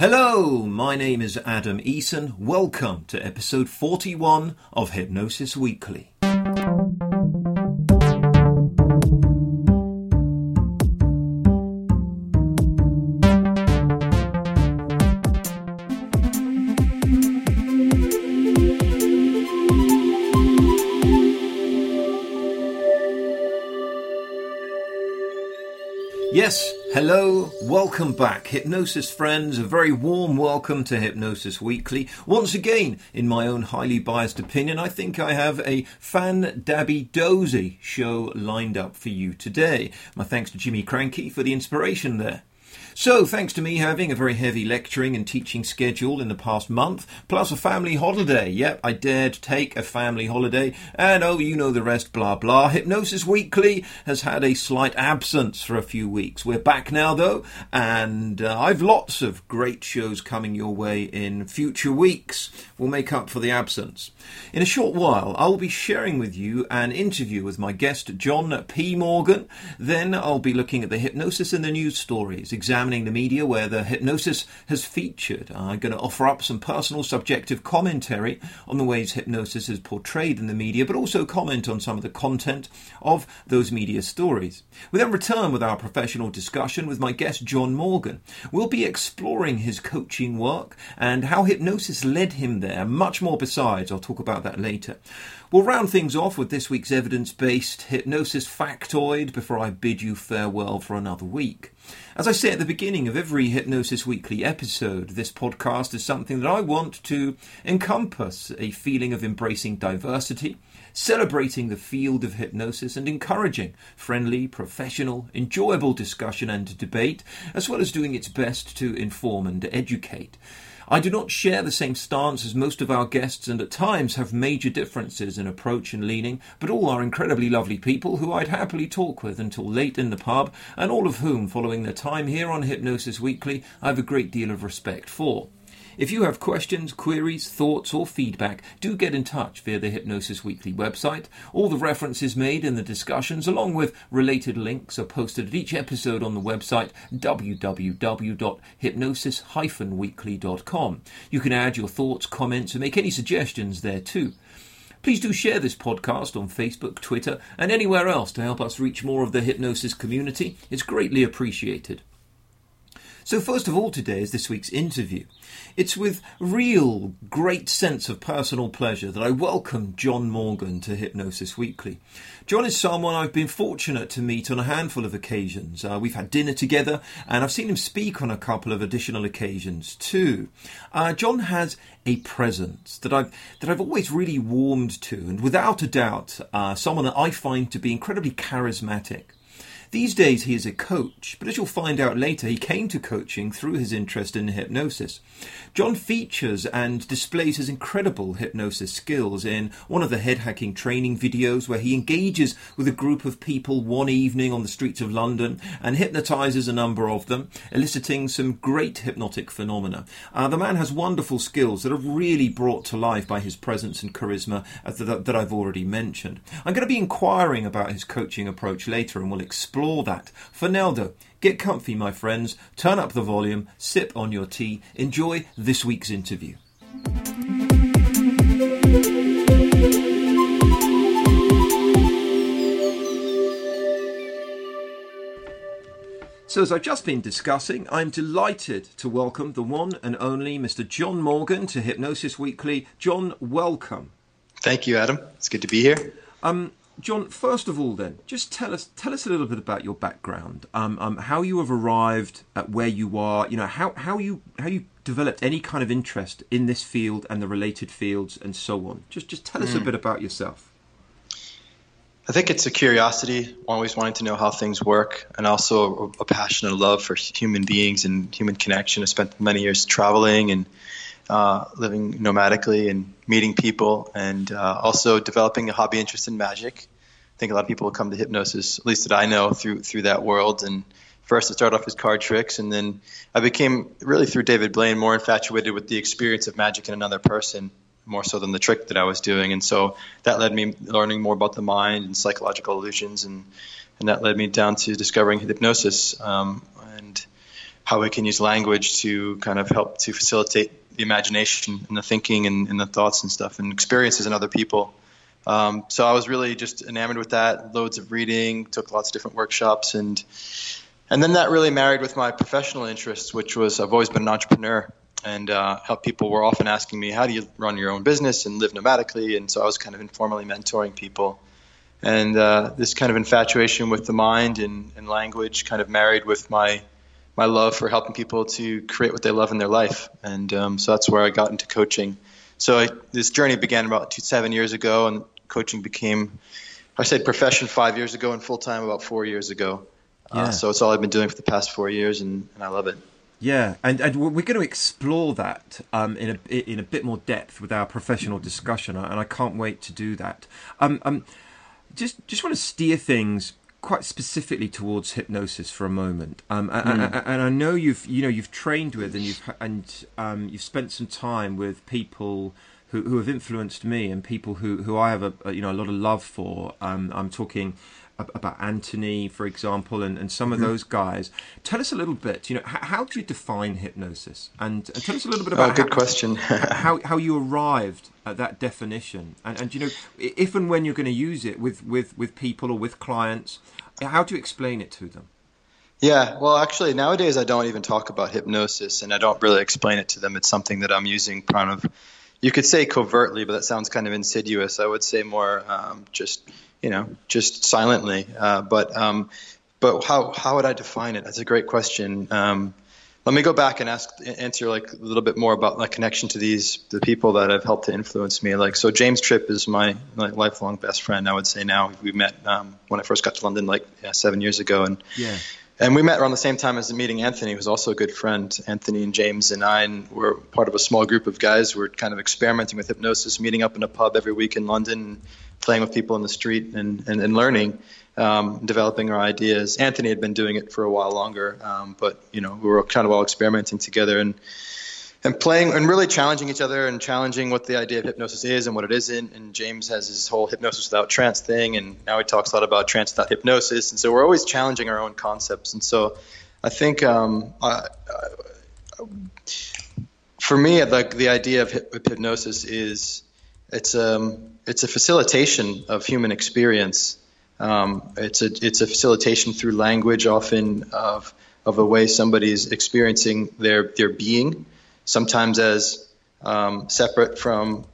Hello, my name is Adam Eason. Welcome to episode 41 of Hypnosis Weekly. Hello, welcome back, Hypnosis friends. A very warm welcome to Hypnosis Weekly. Once again, in my own highly biased opinion, I think I have a fan dabby dozy show lined up for you today. My thanks to Jimmy Krankie for the inspiration there. So, thanks to me having a very heavy lecturing and teaching schedule in the past month, plus a family holiday. Yep, I dared take a family holiday, and oh, you know the rest, blah blah. Hypnosis Weekly has had a slight absence for a few weeks. We're back now though, and uh, I've lots of great shows coming your way in future weeks. We'll make up for the absence. In a short while, I will be sharing with you an interview with my guest, John P. Morgan. Then I'll be looking at the hypnosis in the news stories, examining the media where the hypnosis has featured. I'm going to offer up some personal subjective commentary on the ways hypnosis is portrayed in the media, but also comment on some of the content of those media stories. We then return with our professional discussion with my guest, John Morgan. We'll be exploring his coaching work and how hypnosis led him there, much more besides. I'll talk about that later. We'll round things off with this week's evidence based hypnosis factoid before I bid you farewell for another week. As I say at the beginning of every Hypnosis Weekly episode, this podcast is something that I want to encompass a feeling of embracing diversity, celebrating the field of hypnosis, and encouraging friendly, professional, enjoyable discussion and debate, as well as doing its best to inform and educate. I do not share the same stance as most of our guests and at times have major differences in approach and leaning, but all are incredibly lovely people who I'd happily talk with until late in the pub, and all of whom, following their time here on Hypnosis Weekly, I have a great deal of respect for. If you have questions, queries, thoughts, or feedback, do get in touch via the Hypnosis Weekly website. All the references made in the discussions, along with related links, are posted at each episode on the website www.hypnosis-weekly.com. You can add your thoughts, comments, and make any suggestions there too. Please do share this podcast on Facebook, Twitter, and anywhere else to help us reach more of the hypnosis community. It's greatly appreciated. So, first of all, today is this week's interview. It's with real great sense of personal pleasure that I welcome John Morgan to Hypnosis Weekly. John is someone I've been fortunate to meet on a handful of occasions. Uh, we've had dinner together, and I've seen him speak on a couple of additional occasions too. Uh, John has a presence that I've that I've always really warmed to, and without a doubt, uh, someone that I find to be incredibly charismatic. These days he is a coach, but as you'll find out later, he came to coaching through his interest in hypnosis. John features and displays his incredible hypnosis skills in one of the head hacking training videos where he engages with a group of people one evening on the streets of London and hypnotizes a number of them, eliciting some great hypnotic phenomena. Uh, the man has wonderful skills that are really brought to life by his presence and charisma uh, that, that I've already mentioned. I'm going to be inquiring about his coaching approach later and we'll explore explore that. For now, though, get comfy, my friends, turn up the volume, sip on your tea, enjoy this week's interview. So, as I've just been discussing, I'm delighted to welcome the one and only Mr. John Morgan to Hypnosis Weekly. John, welcome. Thank you, Adam. It's good to be here. Um, John, first of all, then, just tell us tell us a little bit about your background, um, um, how you have arrived at where you are. You know, how how you how you developed any kind of interest in this field and the related fields and so on. Just just tell us mm. a hmm. bit about yourself. I think it's a curiosity, always wanting to know how things work, and also a, a passionate love for human beings and human connection. I spent many years traveling and uh, living nomadically and meeting people, and uh, also developing a hobby interest in magic. I think a lot of people come to hypnosis, at least that I know, through through that world. And first, it started off as card tricks, and then I became really through David Blaine more infatuated with the experience of magic in another person, more so than the trick that I was doing. And so that led me learning more about the mind and psychological illusions, and and that led me down to discovering hypnosis. Um, how we can use language to kind of help to facilitate the imagination and the thinking and, and the thoughts and stuff and experiences in other people. Um, so I was really just enamored with that. Loads of reading, took lots of different workshops, and and then that really married with my professional interests, which was I've always been an entrepreneur and uh, help people were often asking me, how do you run your own business and live nomadically? And so I was kind of informally mentoring people. And uh, this kind of infatuation with the mind and, and language kind of married with my my love for helping people to create what they love in their life. And um, so that's where I got into coaching. So I, this journey began about two, seven years ago, and coaching became, I said, profession five years ago, and full time about four years ago. Uh, yeah. Uh, so it's all I've been doing for the past four years, and, and I love it. Yeah, and, and we're going to explore that um, in a in a bit more depth with our professional discussion, and I can't wait to do that. Um, um, just just want to steer things quite specifically towards hypnosis for a moment. Um, mm. and, and, I know you've you know you've trained with and you've and um, you've spent some time with people who, who have influenced me and people who, who I have a, a you know a lot of love for. Um, I'm talking about Anthony, for example, and, and some mm-hmm. of those guys. Tell us a little bit. You know, how, how do you define hypnosis? And, and, tell us a little bit about. Oh, good how, question. how how you arrived at that definition, and and you know, if and when you're going to use it with with with people or with clients, how do you explain it to them? Yeah, well, actually, nowadays I don't even talk about hypnosis, and I don't really explain it to them. It's something that I'm using kind of, you could say covertly, but that sounds kind of insidious. I would say more um, just you know, just silently. Uh, but um, but how how would I define it? That's a great question. Um, let me go back and ask answer like a little bit more about my connection to these the people that have helped to influence me. Like so, James Tripp is my, my lifelong best friend. I would say now we met um, when I first got to London like yeah, seven years ago, and yeah. And we met around the same time as meeting Anthony, who's also a good friend. Anthony and James and I were part of a small group of guys who were kind of experimenting with hypnosis, meeting up in a pub every week in London, playing with people in the street and, and, and learning, um, developing our ideas. Anthony had been doing it for a while longer, um, but you know we were kind of all experimenting together and and playing and really challenging each other and challenging what the idea of hypnosis is and what it isn't. And James has his whole hypnosis without trance thing, and now he talks a lot about trance without hypnosis. And so we're always challenging our own concepts. And so I think um, for me, like the idea of hypnosis is it's um it's a facilitation of human experience. Um, it's a it's a facilitation through language, often of of a way somebody's experiencing their their being, sometimes as um, separate from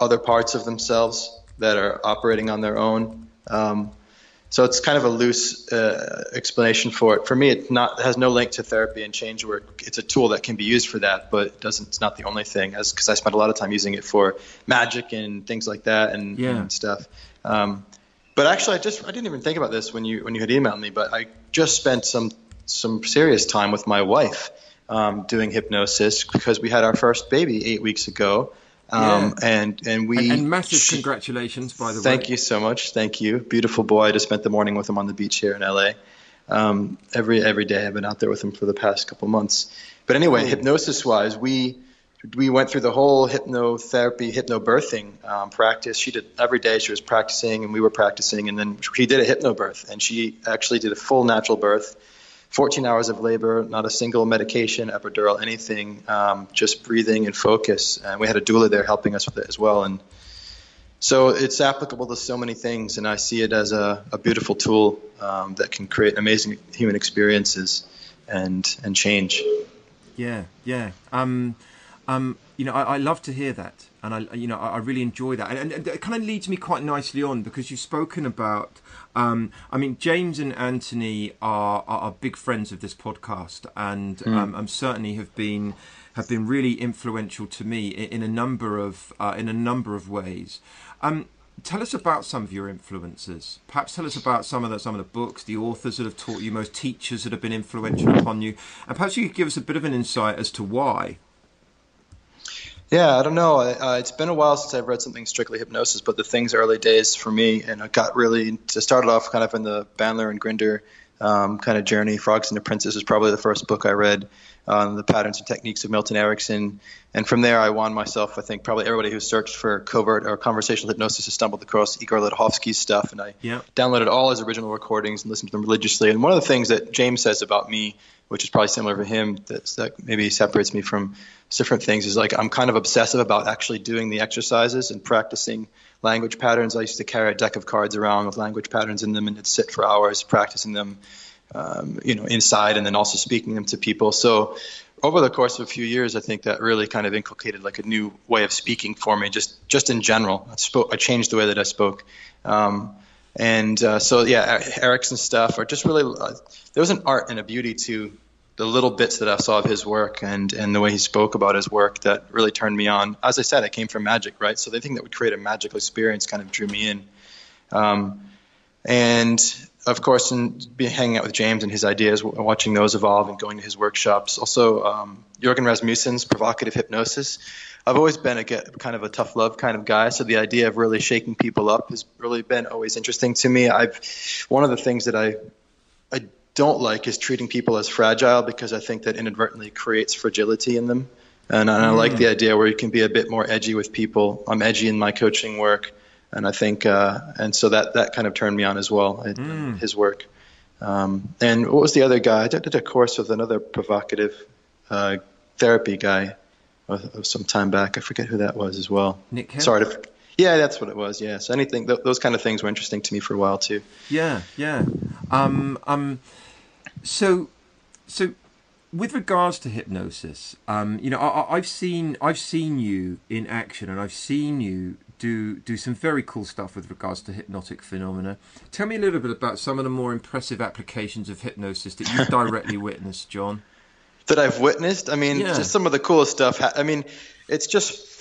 other parts of themselves that are operating on their own. Um, so it's kind of a loose uh, explanation for it. For me, it not it has no link to therapy and change work. It's a tool that can be used for that, but it doesn't. It's not the only thing. As because I spent a lot of time using it for magic and things like that and, yeah. and stuff. Um, but actually, I just I didn't even think about this when you when you had emailed me. But I just spent some some serious time with my wife um, doing hypnosis because we had our first baby eight weeks ago. Um, yeah. and and we and, and massive she, congratulations by the thank way. Thank you so much. Thank you, beautiful boy. I just spent the morning with him on the beach here in LA. Um, every every day I've been out there with him for the past couple months. But anyway, hypnosis wise, we we went through the whole hypnotherapy, hypnobirthing um, practice. She did every day. She was practicing, and we were practicing. And then she did a hypnobirth, and she actually did a full natural birth 14 hours of labor, not a single medication, epidural, anything, um, just breathing and focus. And we had a doula there helping us with it as well. And so it's applicable to so many things, and I see it as a, a beautiful tool um, that can create amazing human experiences and and change. Yeah, yeah. Um, um, you know, I, I, love to hear that, and I, you know, I, I really enjoy that, and, and, it kind of leads me quite nicely on because you've spoken about. Um, I mean, James and Anthony are, are, are big friends of this podcast, and mm. um, um, certainly have been have been really influential to me in, in a number of uh, in a number of ways. Um, tell us about some of your influences. Perhaps tell us about some of the some of the books, the authors that have taught you most, teachers that have been influential upon you, and perhaps you could give us a bit of an insight as to why. Yeah, I don't know. Uh, it's been a while since I've read something strictly hypnosis, but the things early days for me, and I got really to start off kind of in the Bandler and Grinder um, kind of journey. Frogs and the Princess is probably the first book I read. uh, the patterns and techniques of Milton Erickson. And from there, I won myself. I think probably everybody who searched for covert or conversational hypnosis has stumbled across Igor Ledochowski's stuff. And I yeah. downloaded all his original recordings and listened to them religiously. And one of the things that James says about me, which is probably similar for him, that maybe separates me from different things, is like I'm kind of obsessive about actually doing the exercises and practicing language patterns. I used to carry a deck of cards around with language patterns in them and sit for hours practicing them um, you know, inside and then also speaking them to people. So over the course of a few years, I think that really kind of inculcated like a new way of speaking for me, just just in general. I spoke, I changed the way that I spoke, um, and uh, so yeah, Erickson stuff, or just really uh, there was an art and a beauty to the little bits that I saw of his work and and the way he spoke about his work that really turned me on. As I said, I came from magic, right? So the thing that would create a magical experience kind of drew me in. Um, and of course, in hanging out with James and his ideas, watching those evolve and going to his workshops. Also, um, Jørgen Rasmussen's provocative hypnosis. I've always been a kind of a tough love kind of guy, so the idea of really shaking people up has really been always interesting to me. I've one of the things that I I don't like is treating people as fragile because I think that inadvertently creates fragility in them. And, and I like mm. the idea where you can be a bit more edgy with people. I'm edgy in my coaching work and I think uh, and so that that kind of turned me on as well. Mm. His work. Um, and what was the other guy? I did a course with another provocative uh, therapy guy some time back. I forget who that was as well. Nick. Sorry to. Yeah, that's what it was. Yeah. So anything, th- those kind of things were interesting to me for a while too. Yeah, yeah. Um, um, so, so with regards to hypnosis, um, you know, I, have seen I've seen you in action, and I've seen you do do some very cool stuff with regards to hypnotic phenomena. Tell me a little bit about some of the more impressive applications of hypnosis that you've directly witnessed, John. That I've witnessed. I mean, yeah. just some of the coolest stuff. I mean, it's just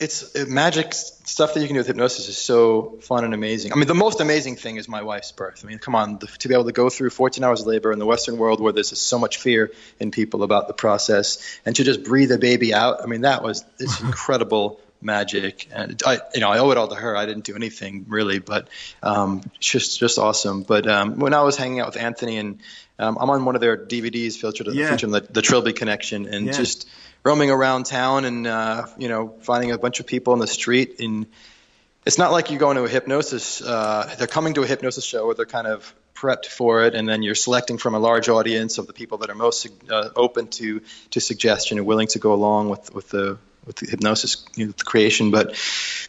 it's it, magic stuff that you can do with hypnosis is so fun and amazing. I mean, the most amazing thing is my wife's birth. I mean, come on, the, to be able to go through 14 hours of labor in the Western world where there's so much fear in people about the process, and to just breathe a baby out. I mean, that was it's incredible magic and I you know I owe it all to her I didn't do anything really but um, just just awesome but um, when I was hanging out with Anthony and um, I'm on one of their DVDs featured yeah. the, the Trilby connection and yeah. just roaming around town and uh, you know finding a bunch of people in the street and it's not like you go into a hypnosis uh, they're coming to a hypnosis show where they're kind of prepped for it and then you're selecting from a large audience of the people that are most uh, open to to suggestion and willing to go along with with the with the hypnosis you know, the creation, but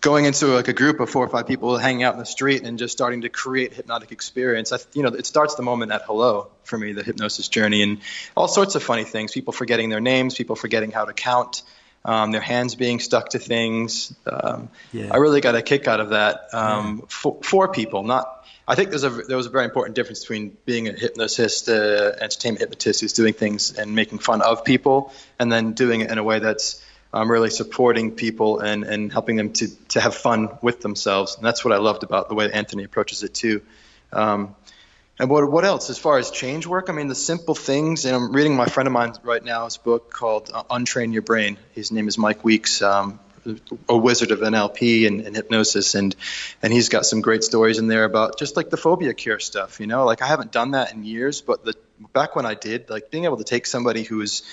going into like a group of four or five people hanging out in the street and just starting to create hypnotic experience. I, you know, it starts the moment at hello for me, the hypnosis journey, and all sorts of funny things. People forgetting their names, people forgetting how to count. Um, their hands being stuck to things. Um, yeah. I really got a kick out of that um, yeah. for, for, people. Not, I think there's a there was a very important difference between being a hypnotist, uh, entertainment hypnotist who's doing things and making fun of people, and then doing it in a way that's um, really supporting people and, and helping them to, to have fun with themselves. And that's what I loved about the way Anthony approaches it too. Um, and what, what else? As far as change work, I mean, the simple things, and I'm reading my friend of mine right now, his book called uh, Untrain Your Brain. His name is Mike Weeks, um, a wizard of NLP and, and, hypnosis. And, and he's got some great stories in there about just like the phobia cure stuff, you know, like I haven't done that in years, but the, back when I did, like being able to take somebody who's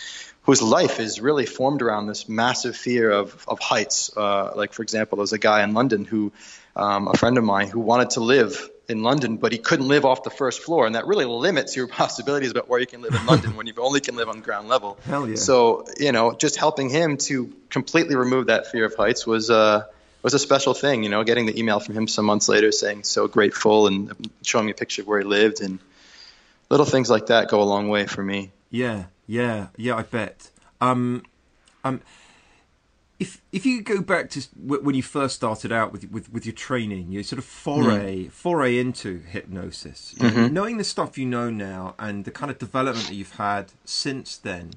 whose life is really formed around this massive fear of, of heights. Uh, like, for example, there's a guy in London who, um, a friend of mine, who wanted to live in London, but he couldn't live off the first floor, and that really limits your possibilities about where you can live in London when you only can live on ground level. Hell yeah! So you know, just helping him to completely remove that fear of heights was uh, was a special thing. You know, getting the email from him some months later saying so grateful and showing me a picture of where he lived, and little things like that go a long way for me. Yeah, yeah, yeah. I bet. Um, um, if if you go back to when you first started out with with, with your training, your sort of foray mm. foray into hypnosis, mm-hmm. knowing the stuff you know now and the kind of development that you've had since then,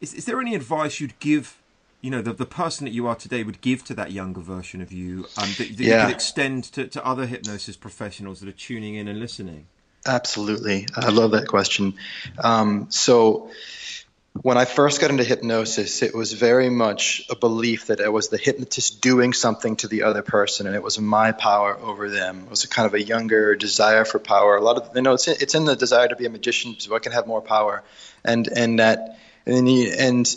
is is there any advice you'd give? You know, the the person that you are today would give to that younger version of you um, that, that yeah. you could extend to, to other hypnosis professionals that are tuning in and listening. Absolutely, I love that question. Um, so when I first got into hypnosis, it was very much a belief that it was the hypnotist doing something to the other person, and it was my power over them. It was a kind of a younger desire for power. A lot of you know, it's in, it's in the desire to be a magician, so I can have more power, and and that and and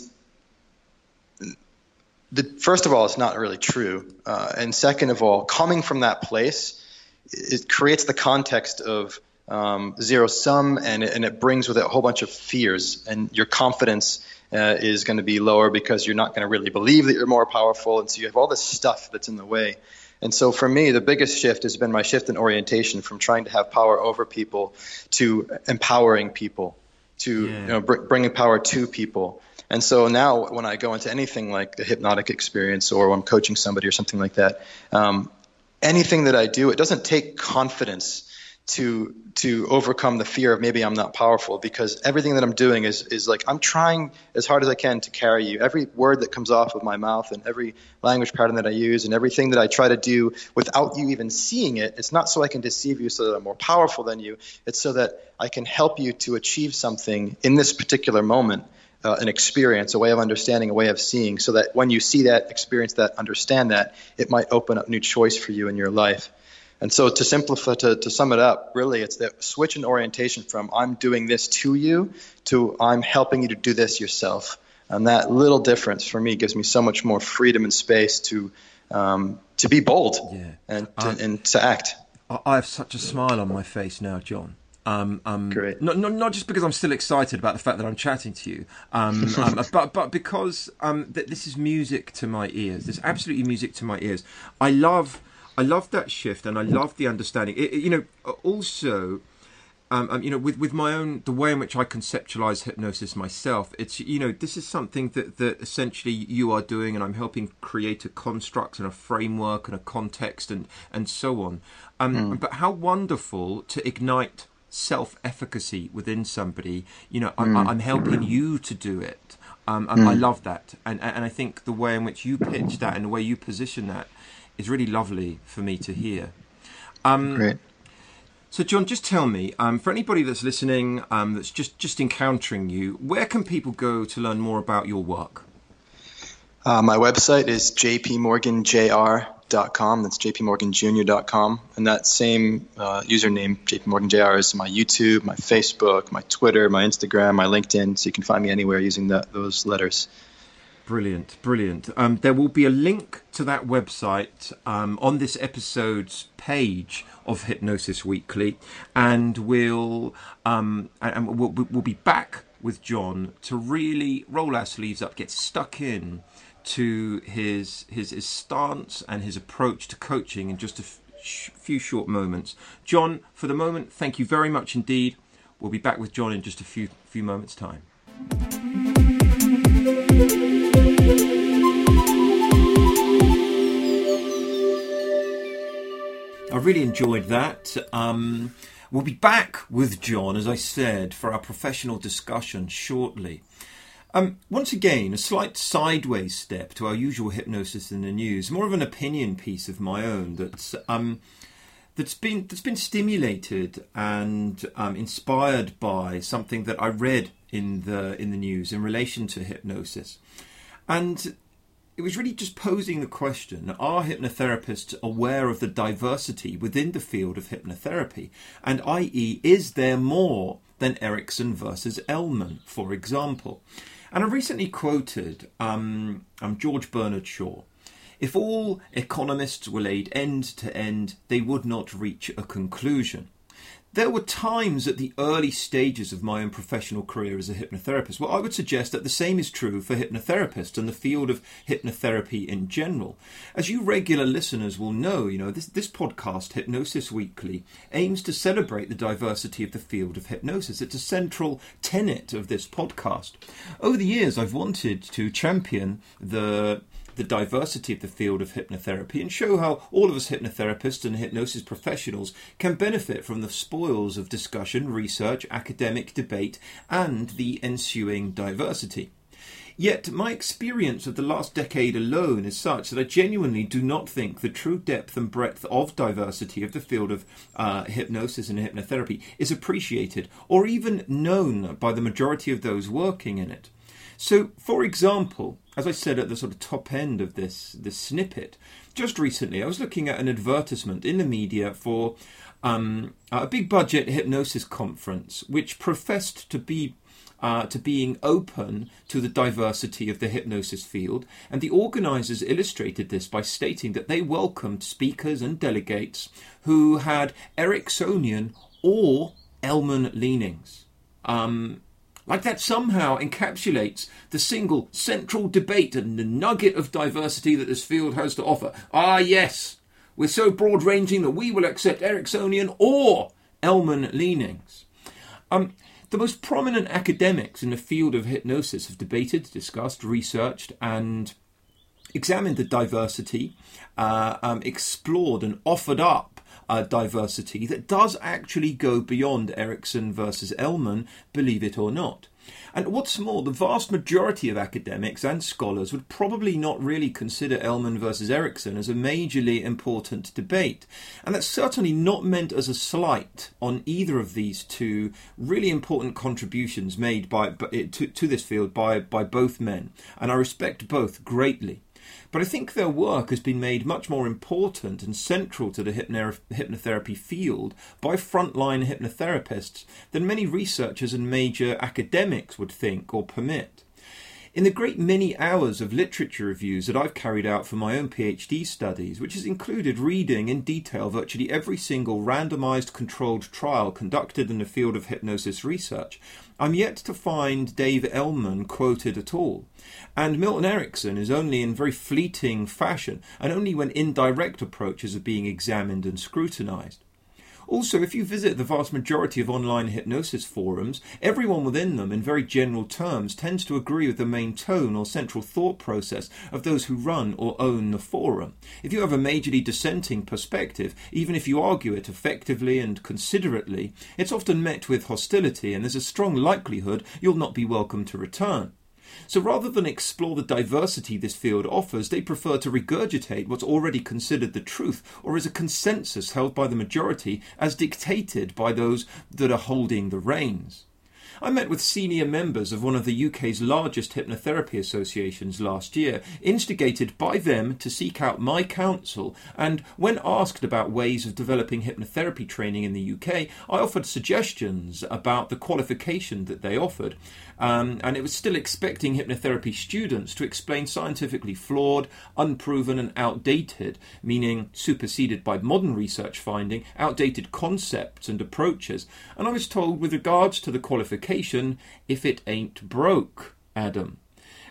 the, first of all, it's not really true, uh, and second of all, coming from that place, it creates the context of um, zero sum, and it, and it brings with it a whole bunch of fears, and your confidence uh, is going to be lower because you're not going to really believe that you're more powerful, and so you have all this stuff that's in the way. And so for me, the biggest shift has been my shift in orientation from trying to have power over people to empowering people, to yeah. you know, br- bringing power to people. And so now, when I go into anything like a hypnotic experience or I'm coaching somebody or something like that, um, anything that I do, it doesn't take confidence to to overcome the fear of maybe I'm not powerful because everything that I'm doing is is like I'm trying as hard as I can to carry you. Every word that comes off of my mouth and every language pattern that I use and everything that I try to do without you even seeing it, it's not so I can deceive you so that I'm more powerful than you. It's so that I can help you to achieve something in this particular moment. Uh, an experience, a way of understanding, a way of seeing, so that when you see that, experience that, understand that, it might open up new choice for you in your life. And so to simplify, to, to sum it up, really it's that switch in orientation from I'm doing this to you to I'm helping you to do this yourself. And that little difference for me gives me so much more freedom and space to um, to be bold yeah. and, to, um, and to act. I have such a smile on my face now, John. Um, um, Great. Not, not, not just because I'm still excited about the fact that I'm chatting to you, um, um, but but because um, th- this is music to my ears. There's absolutely music to my ears. I love I love that shift, and I love the understanding. It, it, you know, also. Um, um, you know, with, with my own the way in which I conceptualize hypnosis myself, it's you know this is something that that essentially you are doing, and I'm helping create a construct and a framework and a context and and so on. Um, mm. But how wonderful to ignite self-efficacy within somebody. You know, I'm, mm. I'm helping you to do it. Um, mm. I love that, and and I think the way in which you pitch that and the way you position that is really lovely for me to hear. Um, Great. So, John, just tell me, um, for anybody that's listening, um, that's just just encountering you, where can people go to learn more about your work? Uh, my website is jpmorganjr.com. That's jpmorganjr.com. And that same uh, username, jpmorganjr, is my YouTube, my Facebook, my Twitter, my Instagram, my LinkedIn. So you can find me anywhere using that, those letters. Brilliant, brilliant. Um, there will be a link to that website um, on this episode's page of Hypnosis Weekly, and we'll um, and we'll, we'll be back with John to really roll our sleeves up, get stuck in to his his, his stance and his approach to coaching in just a f- few short moments. John, for the moment, thank you very much indeed. We'll be back with John in just a few few moments' time. I really enjoyed that. Um, we'll be back with John, as I said, for our professional discussion shortly. Um, once again, a slight sideways step to our usual hypnosis in the news, more of an opinion piece of my own that's um, that's been that's been stimulated and um, inspired by something that I read in the in the news in relation to hypnosis, and it was really just posing the question are hypnotherapists aware of the diversity within the field of hypnotherapy? And i.e., is there more than Erickson versus Elman, for example? And I recently quoted um, um, George Bernard Shaw. If all economists were laid end to end, they would not reach a conclusion. There were times at the early stages of my own professional career as a hypnotherapist Well, I would suggest that the same is true for hypnotherapists and the field of hypnotherapy in general. As you regular listeners will know, you know, this, this podcast, Hypnosis Weekly, aims to celebrate the diversity of the field of hypnosis. It's a central tenet of this podcast. Over the years, I've wanted to champion the the diversity of the field of hypnotherapy and show how all of us hypnotherapists and hypnosis professionals can benefit from the spoils of discussion, research, academic debate, and the ensuing diversity. Yet, my experience of the last decade alone is such that I genuinely do not think the true depth and breadth of diversity of the field of uh, hypnosis and hypnotherapy is appreciated or even known by the majority of those working in it. So, for example, as I said at the sort of top end of this this snippet, just recently I was looking at an advertisement in the media for um, a big budget hypnosis conference, which professed to be uh, to being open to the diversity of the hypnosis field, and the organisers illustrated this by stating that they welcomed speakers and delegates who had Ericksonian or Elman leanings. Um, like that somehow encapsulates the single central debate and the nugget of diversity that this field has to offer. Ah, yes, we're so broad ranging that we will accept Ericksonian or Elman leanings. Um, the most prominent academics in the field of hypnosis have debated, discussed, researched, and examined the diversity, uh, um, explored, and offered up uh, diversity that does actually go beyond Erickson versus Elman, believe it or not. And what's more, the vast majority of academics and scholars would probably not really consider Elman versus Erickson as a majorly important debate. And that's certainly not meant as a slight on either of these two really important contributions made by, to, to this field by, by both men. And I respect both greatly. But I think their work has been made much more important and central to the hypnotherapy field by frontline hypnotherapists than many researchers and major academics would think or permit. In the great many hours of literature reviews that I've carried out for my own PhD studies, which has included reading in detail virtually every single randomized controlled trial conducted in the field of hypnosis research, I'm yet to find Dave Elman quoted at all. And Milton Erickson is only in very fleeting fashion, and only when indirect approaches are being examined and scrutinized. Also, if you visit the vast majority of online hypnosis forums, everyone within them, in very general terms, tends to agree with the main tone or central thought process of those who run or own the forum. If you have a majorly dissenting perspective, even if you argue it effectively and considerately, it's often met with hostility, and there's a strong likelihood you'll not be welcome to return. So rather than explore the diversity this field offers, they prefer to regurgitate what's already considered the truth or is a consensus held by the majority as dictated by those that are holding the reins. I met with senior members of one of the UK's largest hypnotherapy associations last year, instigated by them to seek out my counsel, and when asked about ways of developing hypnotherapy training in the UK, I offered suggestions about the qualification that they offered. Um, and it was still expecting hypnotherapy students to explain scientifically flawed, unproven, and outdated, meaning superseded by modern research finding, outdated concepts and approaches. And I was told, with regards to the qualification, if it ain't broke, Adam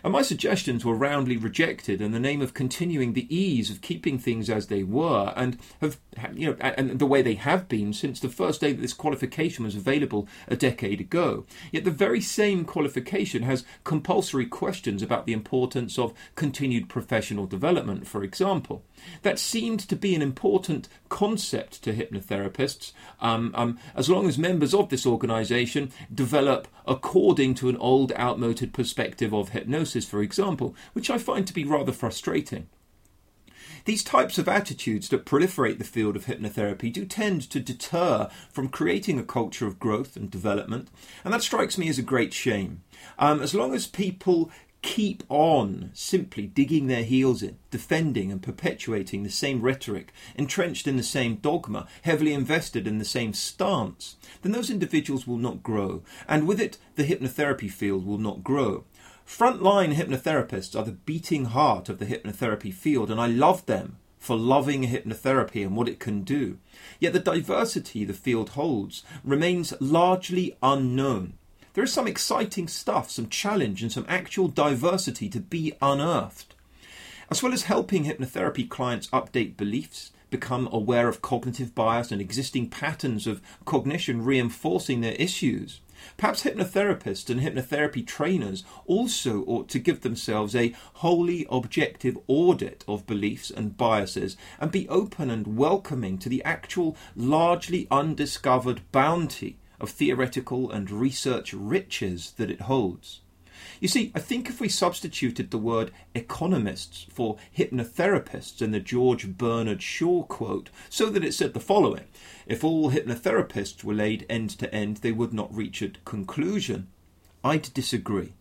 and my suggestions were roundly rejected in the name of continuing the ease of keeping things as they were and have you know and the way they have been since the first day that this qualification was available a decade ago. Yet the very same qualification has compulsory questions about the importance of continued professional development for example. That seemed to be an important concept to hypnotherapists, um, um, as long as members of this organization develop according to an old, outmoded perspective of hypnosis, for example, which I find to be rather frustrating. These types of attitudes that proliferate the field of hypnotherapy do tend to deter from creating a culture of growth and development, and that strikes me as a great shame. Um, as long as people keep on simply digging their heels in, defending and perpetuating the same rhetoric, entrenched in the same dogma, heavily invested in the same stance, then those individuals will not grow, and with it, the hypnotherapy field will not grow. Frontline hypnotherapists are the beating heart of the hypnotherapy field, and I love them for loving hypnotherapy and what it can do. Yet the diversity the field holds remains largely unknown there is some exciting stuff, some challenge, and some actual diversity to be unearthed. As well as helping hypnotherapy clients update beliefs, become aware of cognitive bias and existing patterns of cognition reinforcing their issues. Perhaps hypnotherapists and hypnotherapy trainers also ought to give themselves a wholly objective audit of beliefs and biases and be open and welcoming to the actual largely undiscovered bounty of theoretical and research riches that it holds. You see, I think if we substituted the word economists for hypnotherapists in the George Bernard Shaw quote, so that it said the following If all hypnotherapists were laid end to end, they would not reach a conclusion, I'd disagree.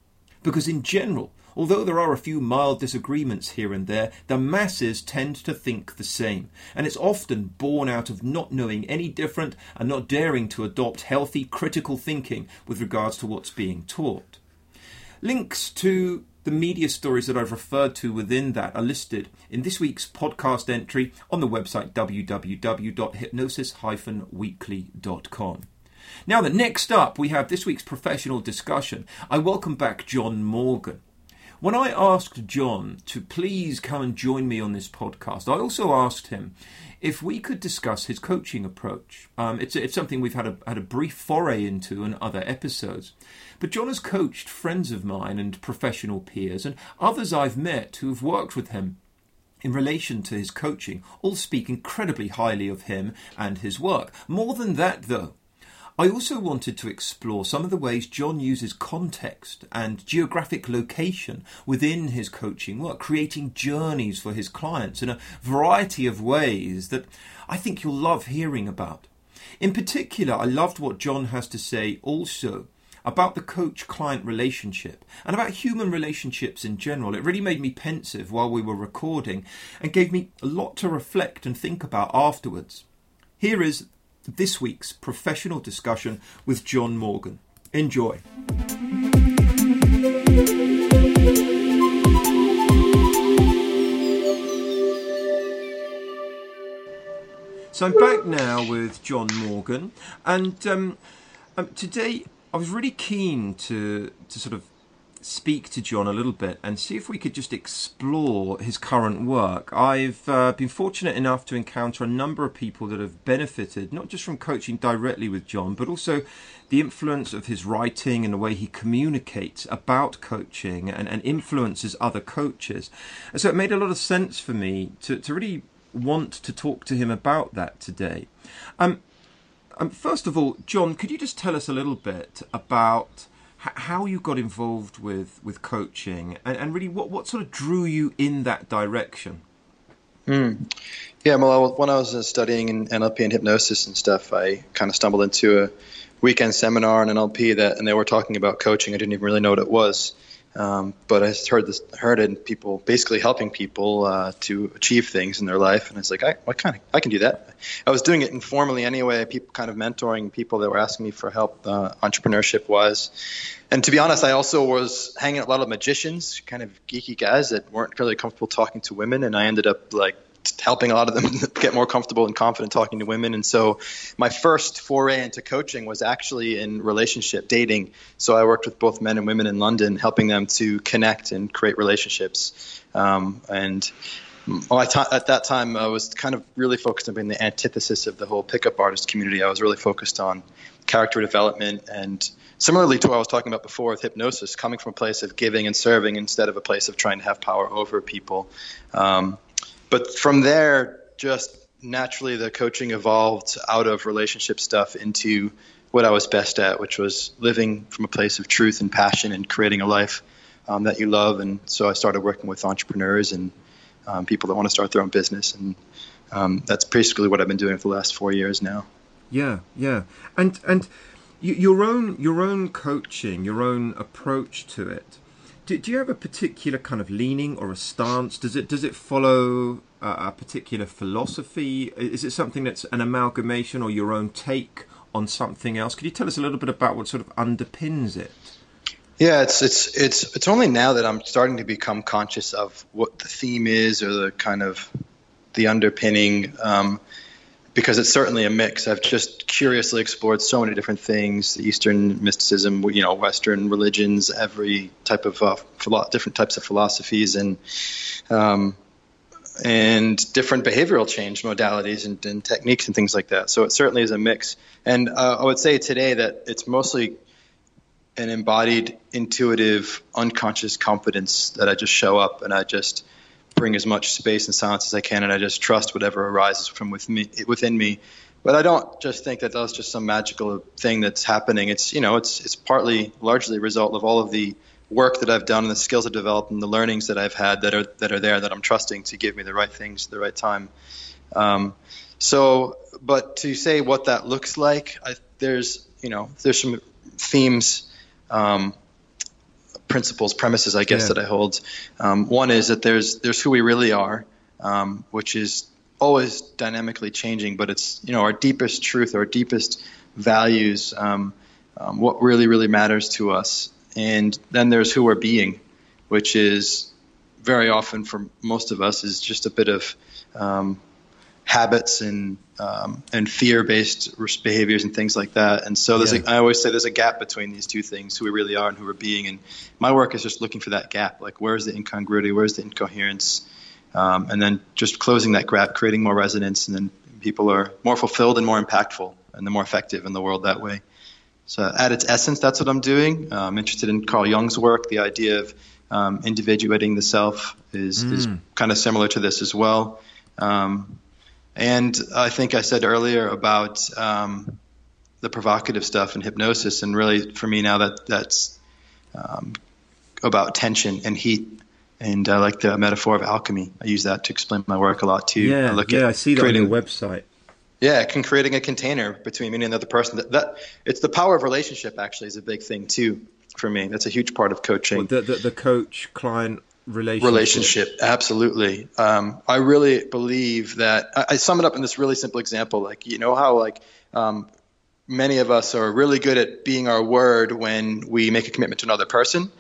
Because in general, Although there are a few mild disagreements here and there, the masses tend to think the same, and it's often born out of not knowing any different and not daring to adopt healthy critical thinking with regards to what's being taught. Links to the media stories that I've referred to within that are listed in this week's podcast entry on the website www.hypnosis-weekly.com. Now, the next up, we have this week's professional discussion. I welcome back John Morgan. When I asked John to please come and join me on this podcast, I also asked him if we could discuss his coaching approach. Um, it's, it's something we've had a, had a brief foray into in other episodes. But John has coached friends of mine and professional peers and others I've met who have worked with him in relation to his coaching all speak incredibly highly of him and his work. More than that, though, I also wanted to explore some of the ways John uses context and geographic location within his coaching work, creating journeys for his clients in a variety of ways that I think you'll love hearing about. In particular, I loved what John has to say also about the coach client relationship and about human relationships in general. It really made me pensive while we were recording and gave me a lot to reflect and think about afterwards. Here is this week's professional discussion with John Morgan. Enjoy. So I'm back now with John Morgan, and um, um, today I was really keen to to sort of speak to John a little bit and see if we could just explore his current work. I've uh, been fortunate enough to encounter a number of people that have benefited not just from coaching directly with John, but also the influence of his writing and the way he communicates about coaching and, and influences other coaches. And so it made a lot of sense for me to, to really want to talk to him about that today. Um, um, first of all, John, could you just tell us a little bit about how you got involved with, with coaching and, and really what, what sort of drew you in that direction? Mm. Yeah, well, when I was uh, studying in NLP and hypnosis and stuff, I kind of stumbled into a weekend seminar in NLP that, and they were talking about coaching. I didn't even really know what it was. Um, but I heard this, heard it, people basically helping people uh, to achieve things in their life, and I was like, I, what kind of, I can do that. I was doing it informally anyway, people kind of mentoring people that were asking me for help, uh, entrepreneurship wise, and to be honest, I also was hanging out a lot of magicians, kind of geeky guys that weren't really comfortable talking to women, and I ended up like helping a lot of them get more comfortable and confident talking to women. And so my first foray into coaching was actually in relationship dating. So I worked with both men and women in London, helping them to connect and create relationships. Um, and well, at that time, I was kind of really focused on being the antithesis of the whole pickup artist community. I was really focused on character development and similarly to what I was talking about before with hypnosis, coming from a place of giving and serving instead of a place of trying to have power over people. Um, but from there, just naturally, the coaching evolved out of relationship stuff into what I was best at, which was living from a place of truth and passion and creating a life um, that you love. And so I started working with entrepreneurs and um, people that want to start their own business. And um, that's basically what I've been doing for the last four years now. Yeah, yeah. And, and, your own your own coaching, your own approach to it do, do you have a particular kind of leaning or a stance? Does it does it follow a, a particular philosophy? Is it something that's an amalgamation or your own take on something else? Could you tell us a little bit about what sort of underpins it? Yeah, it's it's it's it's only now that I'm starting to become conscious of what the theme is or the kind of the underpinning. Um, because it's certainly a mix. I've just curiously explored so many different things: Eastern mysticism, you know, Western religions, every type of uh, philo- different types of philosophies, and um, and different behavioral change modalities and, and, techniques and things like that. So it certainly is a mix. And uh, I would say today that it's mostly an embodied, intuitive, unconscious confidence that I just show up and I just bring as much space and silence as I can, and I just trust whatever arises from within me. Within me. But I don't just think that that's just some magical thing that's happening. It's you know, it's it's partly, largely a result of all of the work that I've done and the skills I've developed and the learnings that I've had that are that are there that I'm trusting to give me the right things at the right time. Um, so, but to say what that looks like, I, there's you know there's some themes um, principles, premises, I guess, yeah. that I hold. Um, one is that there's there's who we really are, um, which is always dynamically changing, but it's you know our deepest truth, our deepest values, um, um, what really really matters to us, and then there's who we're being, which is very often for most of us is just a bit of um, habits and um, and fear-based behaviors and things like that. And so there's yeah. a, I always say there's a gap between these two things: who we really are and who we're being. And my work is just looking for that gap. Like, where's the incongruity? Where's the incoherence? Um, and then just closing that gap, creating more resonance, and then people are more fulfilled and more impactful, and they're more effective in the world that way. So, at its essence, that's what I'm doing. Uh, I'm interested in Carl Jung's work. The idea of um, individuating the self is, mm. is kind of similar to this as well. Um, and I think I said earlier about um, the provocative stuff and hypnosis, and really for me now that that's um, about tension and heat. And I like the metaphor of alchemy. I use that to explain my work a lot too. Yeah, I look yeah, I see that creating, on your website. Yeah, can creating a container between me and another person. That, that it's the power of relationship. Actually, is a big thing too for me. That's a huge part of coaching. Well, the, the, the coach client relationship. Relationship, absolutely. Um, I really believe that. I, I, sum it up in this really simple example. Like you know how like um, many of us are really good at being our word when we make a commitment to another person.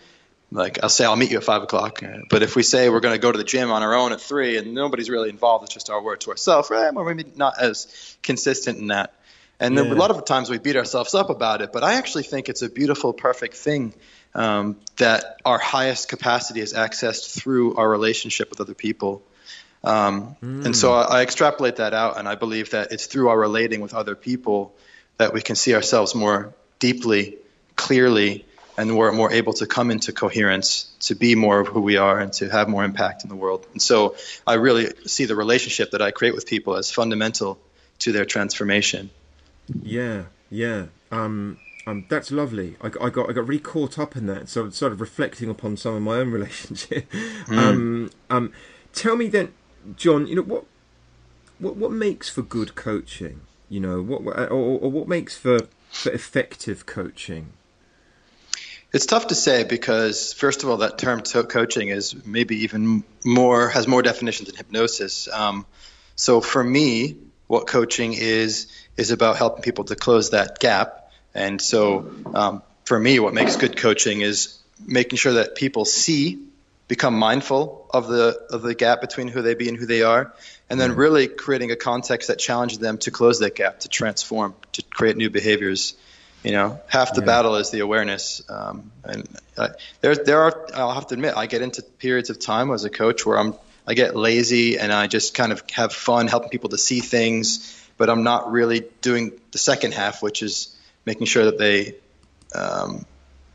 Like I'll say I'll meet you at five o'clock, but if we say we're going to go to the gym on our own at three and nobody's really involved, it's just our word to ourselves. Right? We're maybe not as consistent in that. And yeah. a lot of times we beat ourselves up about it, but I actually think it's a beautiful, perfect thing um, that our highest capacity is accessed through our relationship with other people. Um, mm. And so I, I, extrapolate that out, and I believe that it's through our relating with other people that we can see ourselves more deeply, clearly, and we're more able to come into coherence, to be more of who we are, and to have more impact in the world. And so I really see the relationship that I create with people as fundamental to their transformation. Yeah, yeah. Um, um, that's lovely. I, I, got I got really caught up in that, so sort of reflecting upon some of my own relationship. Mm. Um, um, tell me then, John. You know what what what makes for good coaching? You know what or, or what makes for for effective coaching? It's tough to say because first of all, that term coaching is maybe even more has more definitions than hypnosis. Um, so for me, what coaching is is about helping people to close that gap. And so, um, for me, what makes good coaching is making sure that people see, become mindful of the of the gap between who they be and who they are, and then mm. really creating a context that challenges them to close that gap, to transform, to create new behaviors. You know, half the yeah. battle is the awareness. Um, and I, there, there are. I'll have to admit, I get into periods of time as a coach where I'm, I get lazy and I just kind of have fun helping people to see things but I'm not really doing the second half, which is making sure that they um,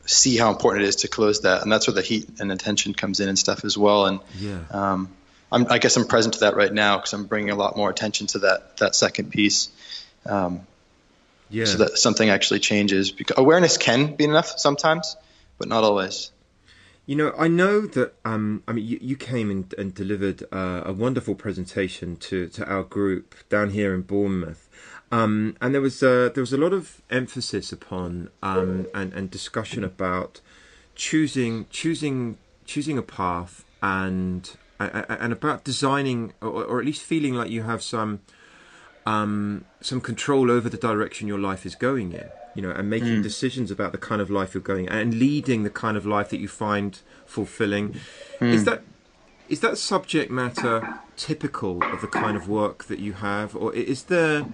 see how important it is to close that, and that's where the heat and attention comes in and stuff as well. And yeah. um, i guess I'm present to that right now because I'm bringing a lot more attention to that that second piece. Um, yeah. So that something actually changes. Because awareness can be enough sometimes, but not always. You know, I know that. Um, I mean, you, you came and, and delivered uh, a wonderful presentation to, to our group down here in Bournemouth, um, and there was uh, there was a lot of emphasis upon um, and, and discussion about choosing choosing choosing a path and and about designing or, or at least feeling like you have some um, some control over the direction your life is going in you know, and making mm. decisions about the kind of life you're going and leading the kind of life that you find fulfilling. Mm. Is that is that subject matter typical of the kind of work that you have, or is there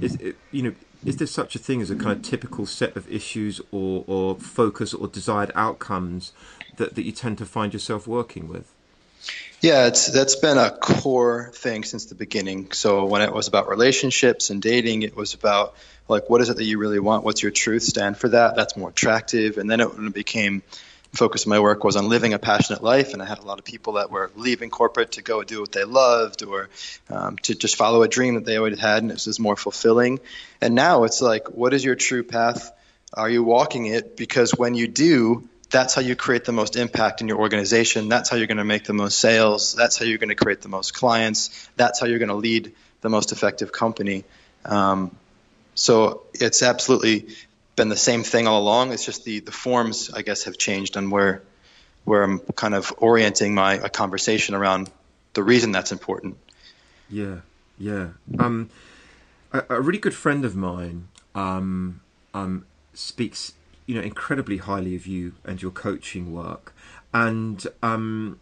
is it, you know is there such a thing as a kind of typical set of issues or, or focus or desired outcomes that, that you tend to find yourself working with? Yeah, it's that's been a core thing since the beginning. So when it was about relationships and dating, it was about like what is it that you really want? What's your truth? Stand for that. That's more attractive. And then it, it became focus of my work was on living a passionate life, and I had a lot of people that were leaving corporate to go do what they loved or um, to just follow a dream that they always had, and it was more fulfilling. And now it's like, what is your true path? Are you walking it? Because when you do, that's how you create the most impact in your organization. That's how you're going to make the most sales. That's how you're going to create the most clients. That's how you're going to lead the most effective company. Um, so it's absolutely been the same thing all along. It's just the, the forms, I guess, have changed on where where I'm kind of orienting my conversation around the reason that's important. Yeah, yeah. Um, a, a really good friend of mine um, um, speaks, you know, incredibly highly of you and your coaching work, and um,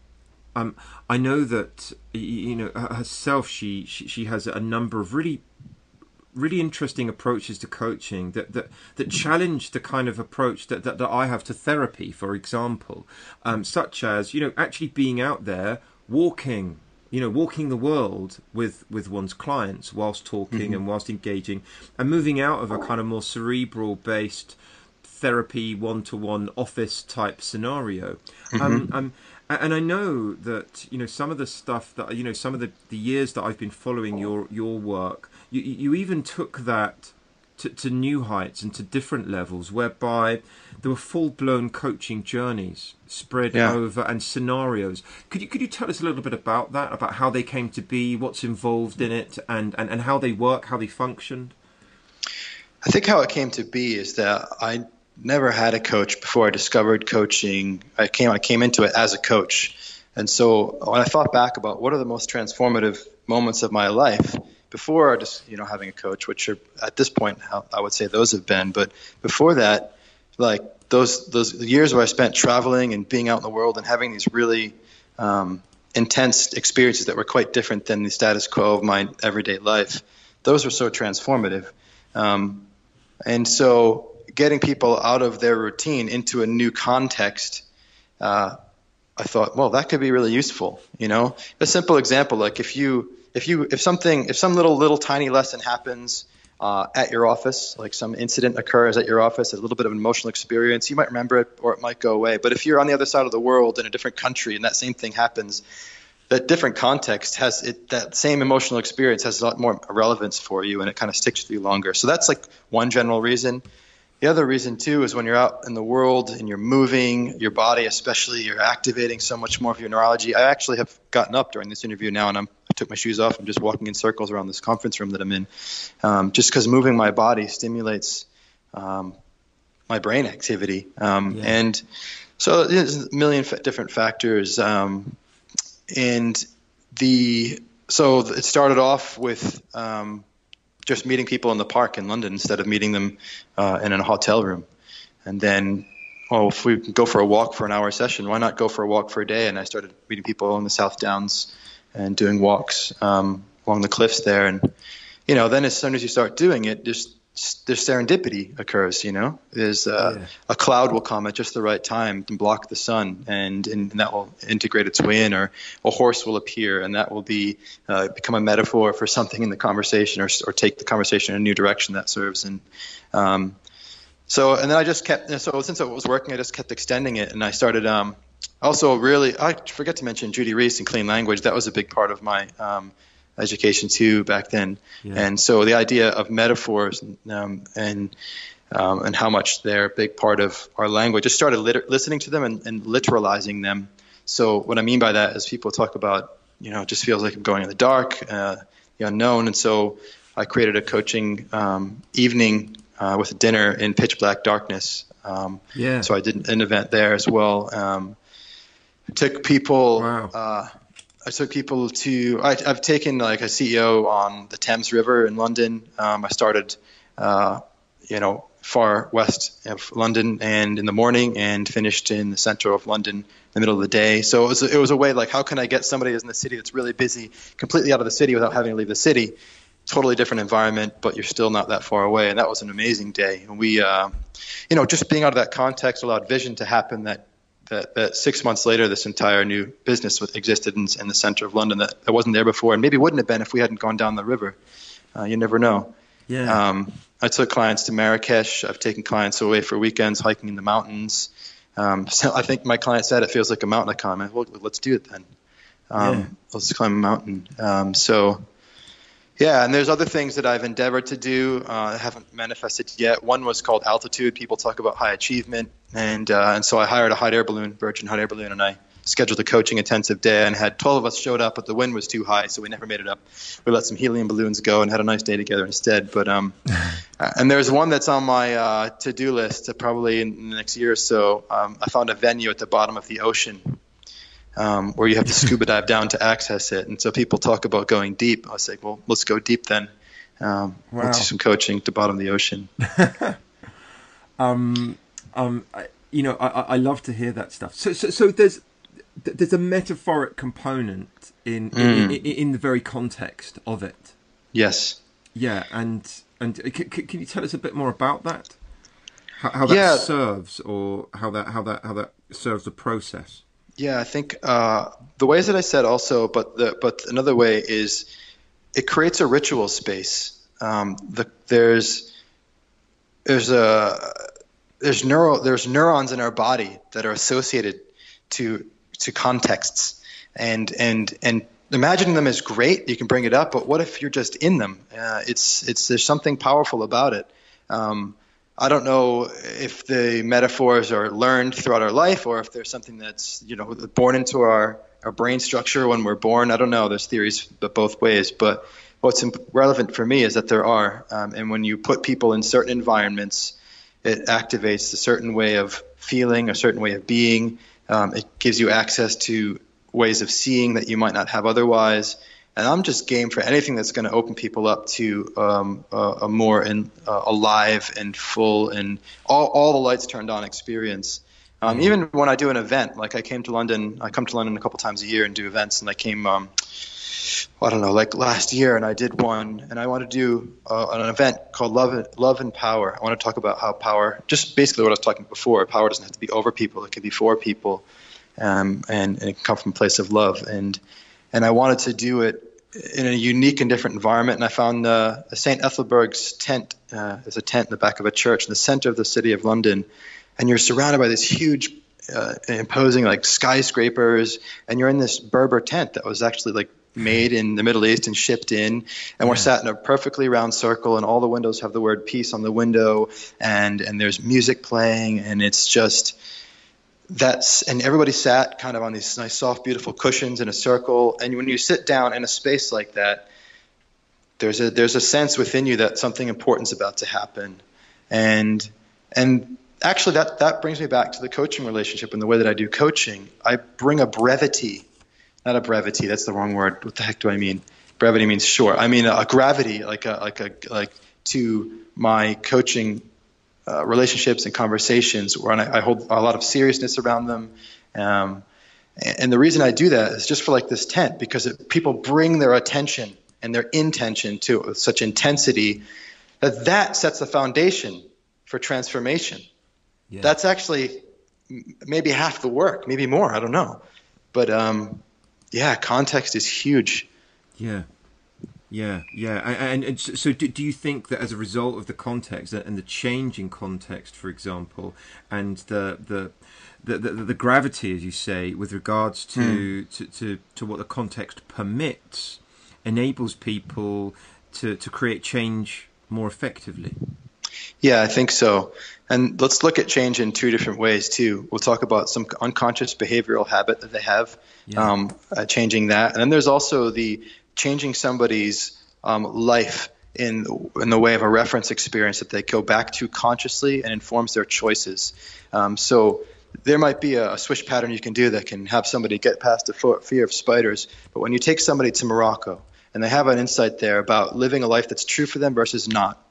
um, I know that you know herself. She, she she has a number of really really interesting approaches to coaching that that, that challenge the kind of approach that, that, that I have to therapy, for example, um, such as you know actually being out there walking. You know, walking the world with, with one's clients whilst talking mm-hmm. and whilst engaging, and moving out of a kind of more cerebral based therapy, one to one office type scenario. Mm-hmm. Um, um, and I know that you know some of the stuff that you know some of the, the years that I've been following your your work. You you even took that to, to new heights and to different levels, whereby there were full blown coaching journeys spread yeah. over and scenarios. Could you could you tell us a little bit about that, about how they came to be, what's involved in it, and and, and how they work, how they functioned? I think how it came to be is that I never had a coach before I discovered coaching. I came I came into it as a coach, and so when I thought back about what are the most transformative moments of my life before just you know having a coach, which are at this point I would say those have been, but before that, like those those years where I spent traveling and being out in the world and having these really um, intense experiences that were quite different than the status quo of my everyday life. Those were so transformative, um, and so getting people out of their routine into a new context, uh, I thought, well, that could be really useful. You know, a simple example, like if you if you if something if some little little tiny lesson happens uh, at your office, like some incident occurs at your office, a little bit of an emotional experience, you might remember it or it might go away. But if you're on the other side of the world in a different country and that same thing happens, that different context has it that same emotional experience has a lot more relevance for you and it kind of sticks with you longer. So that's like one general reason. The other reason too is when you're out in the world and you're moving your body, especially you're activating so much more of your neurology. I actually have gotten up during this interview now, and I'm, took my shoes off. I'm just walking in circles around this conference room that I'm in, um, just because moving my body stimulates um, my brain activity, um, yeah. and so there's a million different factors. Um, and the so it started off with um, just meeting people in the park in London instead of meeting them uh, in a hotel room. And then, oh, if we go for a walk for an hour session, why not go for a walk for a day? And I started meeting people in the South Downs and doing walks um, along the cliffs there. And, you know, then as soon as you start doing it, just there's serendipity occurs. You know, there's uh, yeah. a cloud will come at just the right time and block the sun, and, and that will integrate its way in, or a horse will appear, and that will be uh, become a metaphor for something in the conversation, or or take the conversation in a new direction that serves. And um, so, and then I just kept. So since it was working, I just kept extending it, and I started. Um, also, really, I forget to mention Judy Rees and clean language. That was a big part of my um, education too back then. Yeah. And so the idea of metaphors um, and um, and how much they're a big part of our language. Just started lit- listening to them and, and, literalizing them. So what I mean by that is people talk about, you know, it just feels like I'm going in the dark, uh, the unknown. And so I created a coaching um, evening uh, with a dinner in pitch black darkness. Um, yeah. So I did an event there as well. Um, took people. Wow. Uh, I took people to. I, have taken like a CEO on the Thames River in London. Um, I started, uh, you know, far west of London, and in the morning, and finished in the center of London, in the middle of the day. So it was it was a way like how can I get somebody who's in the city that's really busy, completely out of the city without having to leave the city. Totally different environment, but you're still not that far away, and that was an amazing day. And we, uh, you know, just being out of that context allowed vision to happen that that, that six months later, this entire new business existed in, in, the center of London that, that wasn't there before, and maybe wouldn't have been if we hadn't gone down the river. Uh, you never know. Yeah. Um, I took clients to Marrakesh. I've taken clients away for weekends hiking in the mountains. Um, so I think my client said it feels like a mountain I climb. Well, let's do it then. Um, yeah. Let's climb a mountain. Um, so yeah, and there's other things that I've endeavored to do. Uh, haven't manifested yet. One was called altitude. People talk about high achievement, and uh, and so I hired a hot air balloon, Virgin hot air balloon, and I scheduled a coaching intensive day and had 12 of us showed up, but the wind was too high, so we never made it up. We let some helium balloons go and had a nice day together instead. But um, and there's one that's on my uh, to-do list to probably in the next year or so. Um, I found a venue at the bottom of the ocean um, where you have to scuba dive down to access it. And so people talk about going deep. I was like, well, let's go deep then. Um, wow. Let's do some coaching to bottom of the ocean. um, um, I, you know, I, I love to hear that stuff. So, so, so there's there's a metaphoric component in, mm. in, in, in the very context of it. Yes. Yeah, and and can, can you tell us a bit more about that? How, how that yeah. serves, or how that how that how that serves the process? Yeah, I think uh, the ways that I said also, but the but another way is it creates a ritual space. Um, the, there's there's a there's neural there's neurons in our body that are associated to to contexts. And and and imagining them is great you can bring it up but what if you're just in them? Uh, it's it's there's something powerful about it. Um, I don't know if the metaphors are learned throughout our life or if there's something that's you know born into our, our brain structure when we're born. I don't know. There's theories both ways, but what's relevant for me is that there are. Um, and when you put people in certain environments, it activates a certain way of feeling, a certain way of being. Um, it gives you access to ways of seeing that you might not have otherwise and I'm just game for anything that's going to open people up to um, a, a, more in, uh, alive and full and all, all the lights turned on experience. Um, even when I do an event, like I came to London, I come to London a couple times a year and do events, and I came, um, I don't know, like last year, and I did one, and I want to do uh, an event called Love, Love and Power. I want to talk about how power, just basically what I was talking before, power doesn't have to be over people; it can be for people, um, and, and it can come from a place of love. And and I wanted to do it in a unique and different environment. And I found uh, St. Ethelburga's tent uh, is a tent in the back of a church in the center of the city of London, and you're surrounded by this huge, uh, imposing like skyscrapers, and you're in this Berber tent that was actually like made in the Middle East and shipped in. And yeah. we're sat in a perfectly round circle, and all the windows have the word peace on the window, and and there's music playing, and it's just that's and everybody sat kind of on these nice soft beautiful cushions in a circle. And when you sit down in a space like that there's a there's a sense within you that something important is about to happen. And and actually that that brings me back to the coaching relationship and the way that I do coaching. I bring a brevity not a brevity that's the wrong word. What the heck do I mean? Brevity means short. I mean a gravity like a like a like to my coaching uh, relationships and conversations where I, I, hold a lot of seriousness around them. Um, and, and, the reason I do that is just for like this tent because it, people bring their attention and their intention to such intensity that that sets the foundation for transformation. Yeah. That's actually maybe half the work, maybe more. I don't know, but um, yeah, context is huge. Yeah. Yeah, yeah, and, and so do, do you think that as a result of the context and the change in context, for example, and the the the, the, the gravity, as you say, with regards to, mm. to, to, to what the context permits, enables people to, to create change more effectively? Yeah, I think so. And let's look at change in two different ways too. We'll talk about some unconscious behavioral habit that they have, yeah. um, uh, changing that, and then there's also the changing somebody's um, life in in the way of a reference experience that they go back to consciously and informs their choices. Um, so there might be a, a, swish pattern you can do that can have somebody get past the fear of spiders. But when you take somebody to Morocco and they have an insight there about living a life that's true for them versus not,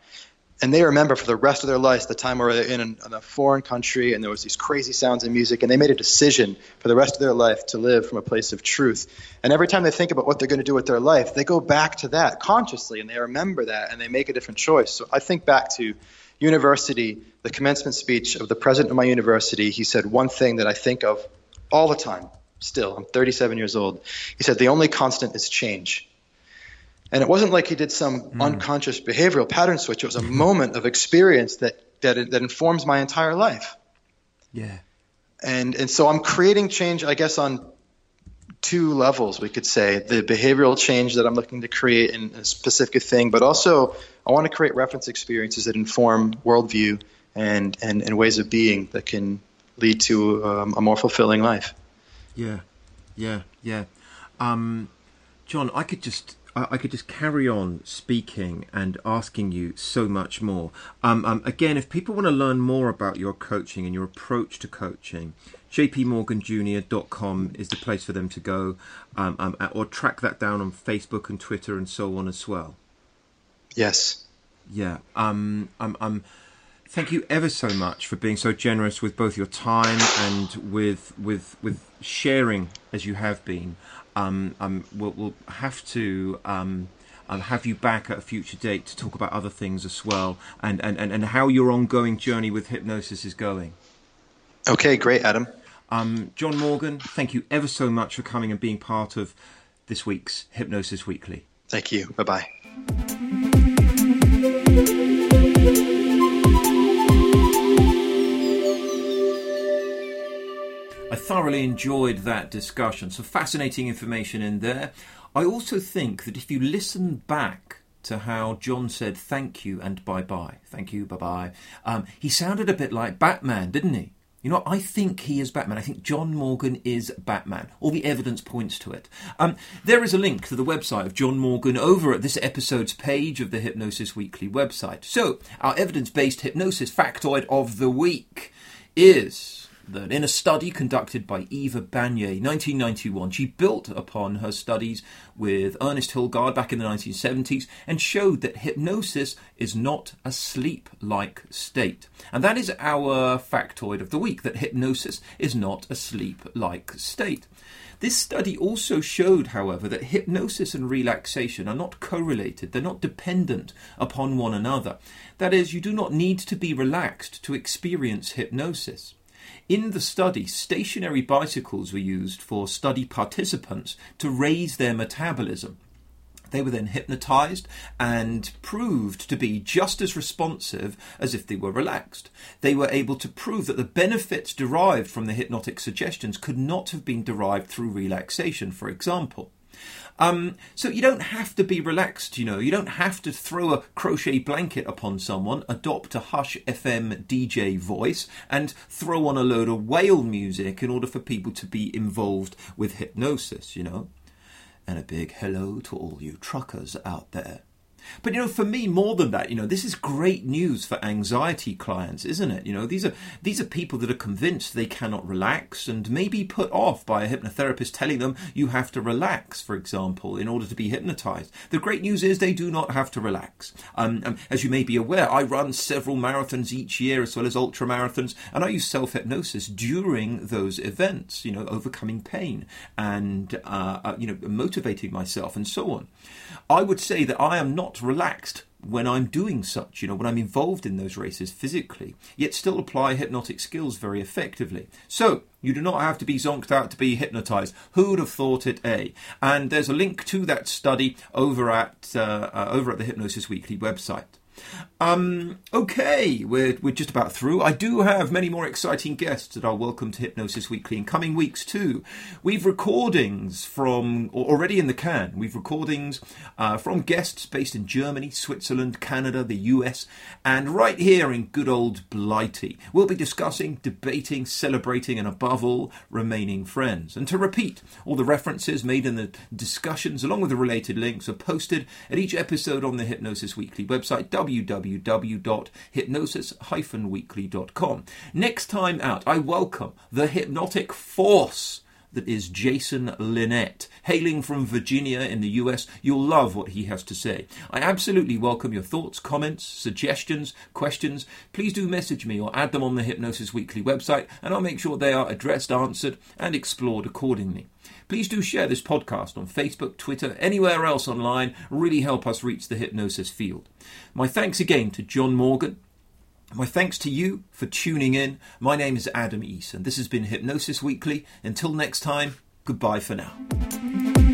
and they remember for the rest of their lives the time where they're in, an, in a foreign country and there was these crazy sounds and music and they made a decision for the rest of their life to live from a place of truth. And every time they think about what they're going to do with their life they go back to that consciously and they remember that and they make a different choice. So i think back to university the commencement speech of the president of my university he said one thing that i think of all the time still i'm 37 years old. He said the only constant is change and it wasn't like he did some mm. unconscious behavioral pattern switch. It was a moment of experience that, that, that informs my entire life. Yeah. And, and so I'm creating change, I guess, on two levels, we could say. The behavioral change that I'm looking to create in a specific thing, but also I want to create reference experiences that inform worldview and, and, and ways of being that can lead to um, a more fulfilling life. Yeah, yeah, yeah. Um, John, I could just I, could just carry on speaking and asking you so much more. Um, um, again, if people want to learn more about your coaching and your approach to coaching, jpmorganjr.com is the place for them to go, um, um, or track that down on Facebook and Twitter and so on as well. Yes. Yeah. Um, um, um, thank you ever so much for being so generous with both your time and with with with sharing as you have been um, um, we'll, we'll, have to um, have you back at a future date to talk about other things as well and, and, and, and how your ongoing journey with hypnosis is going. Okay, great, Adam. Um, John Morgan, thank you ever so much for coming and being part of this week's Hypnosis Weekly. Thank you. Bye bye. Thoroughly enjoyed that discussion. Some fascinating information in there. I also think that if you listen back to how John said thank you and bye bye, thank you, bye bye, um, he sounded a bit like Batman, didn't he? You know, I think he is Batman. I think John Morgan is Batman. All the evidence points to it. Um, there is a link to the website of John Morgan over at this episode's page of the Hypnosis Weekly website. So, our evidence based hypnosis factoid of the week is that in a study conducted by Eva Banyai, 1991, she built upon her studies with Ernest Hilgard back in the 1970s and showed that hypnosis is not a sleep like state. And that is our factoid of the week that hypnosis is not a sleep like state. This study also showed, however, that hypnosis and relaxation are not correlated, they're not dependent upon one another. That is, you do not need to be relaxed to experience hypnosis. In the study, stationary bicycles were used for study participants to raise their metabolism. They were then hypnotized and proved to be just as responsive as if they were relaxed. They were able to prove that the benefits derived from the hypnotic suggestions could not have been derived through relaxation, for example. Um, so you don't have to be relaxed, you know. You don't have to throw a crochet blanket upon someone, adopt a Hush FM DJ voice, and throw on a load of whale music in order for people to be involved with hypnosis, you know. And a big hello to all you truckers out there. But you know, for me, more than that, you know, this is great news for anxiety clients, isn't it? You know, these are these are people that are convinced they cannot relax and maybe put off by a hypnotherapist telling them you have to relax, for example, in order to be hypnotized. The great news is they do not have to relax. Um, um, as you may be aware, I run several marathons each year as well as ultra marathons, and I use self hypnosis during those events. You know, overcoming pain and uh, uh, you know motivating myself and so on. I would say that I am not relaxed when I'm doing such, you know, when I'm involved in those races physically, yet still apply hypnotic skills very effectively. So, you do not have to be zonked out to be hypnotized. Who would have thought it, eh? And there's a link to that study over at uh, uh, over at the Hypnosis Weekly website. Um, okay, we're, we're just about through. I do have many more exciting guests that are welcome to Hypnosis Weekly in coming weeks too. We've recordings from already in the can. We've recordings uh, from guests based in Germany, Switzerland, Canada, the US, and right here in good old Blighty. We'll be discussing, debating, celebrating, and above all, remaining friends. And to repeat, all the references made in the discussions, along with the related links, are posted at each episode on the Hypnosis Weekly website www.hypnosis-weekly.com. Next time out, I welcome the hypnotic force that is Jason Linett. Hailing from Virginia in the US, you'll love what he has to say. I absolutely welcome your thoughts, comments, suggestions, questions. Please do message me or add them on the Hypnosis Weekly website, and I'll make sure they are addressed, answered, and explored accordingly. Please do share this podcast on Facebook, Twitter, anywhere else online. Really help us reach the hypnosis field. My thanks again to John Morgan. My thanks to you for tuning in. My name is Adam Eason, and this has been Hypnosis Weekly. Until next time, goodbye for now.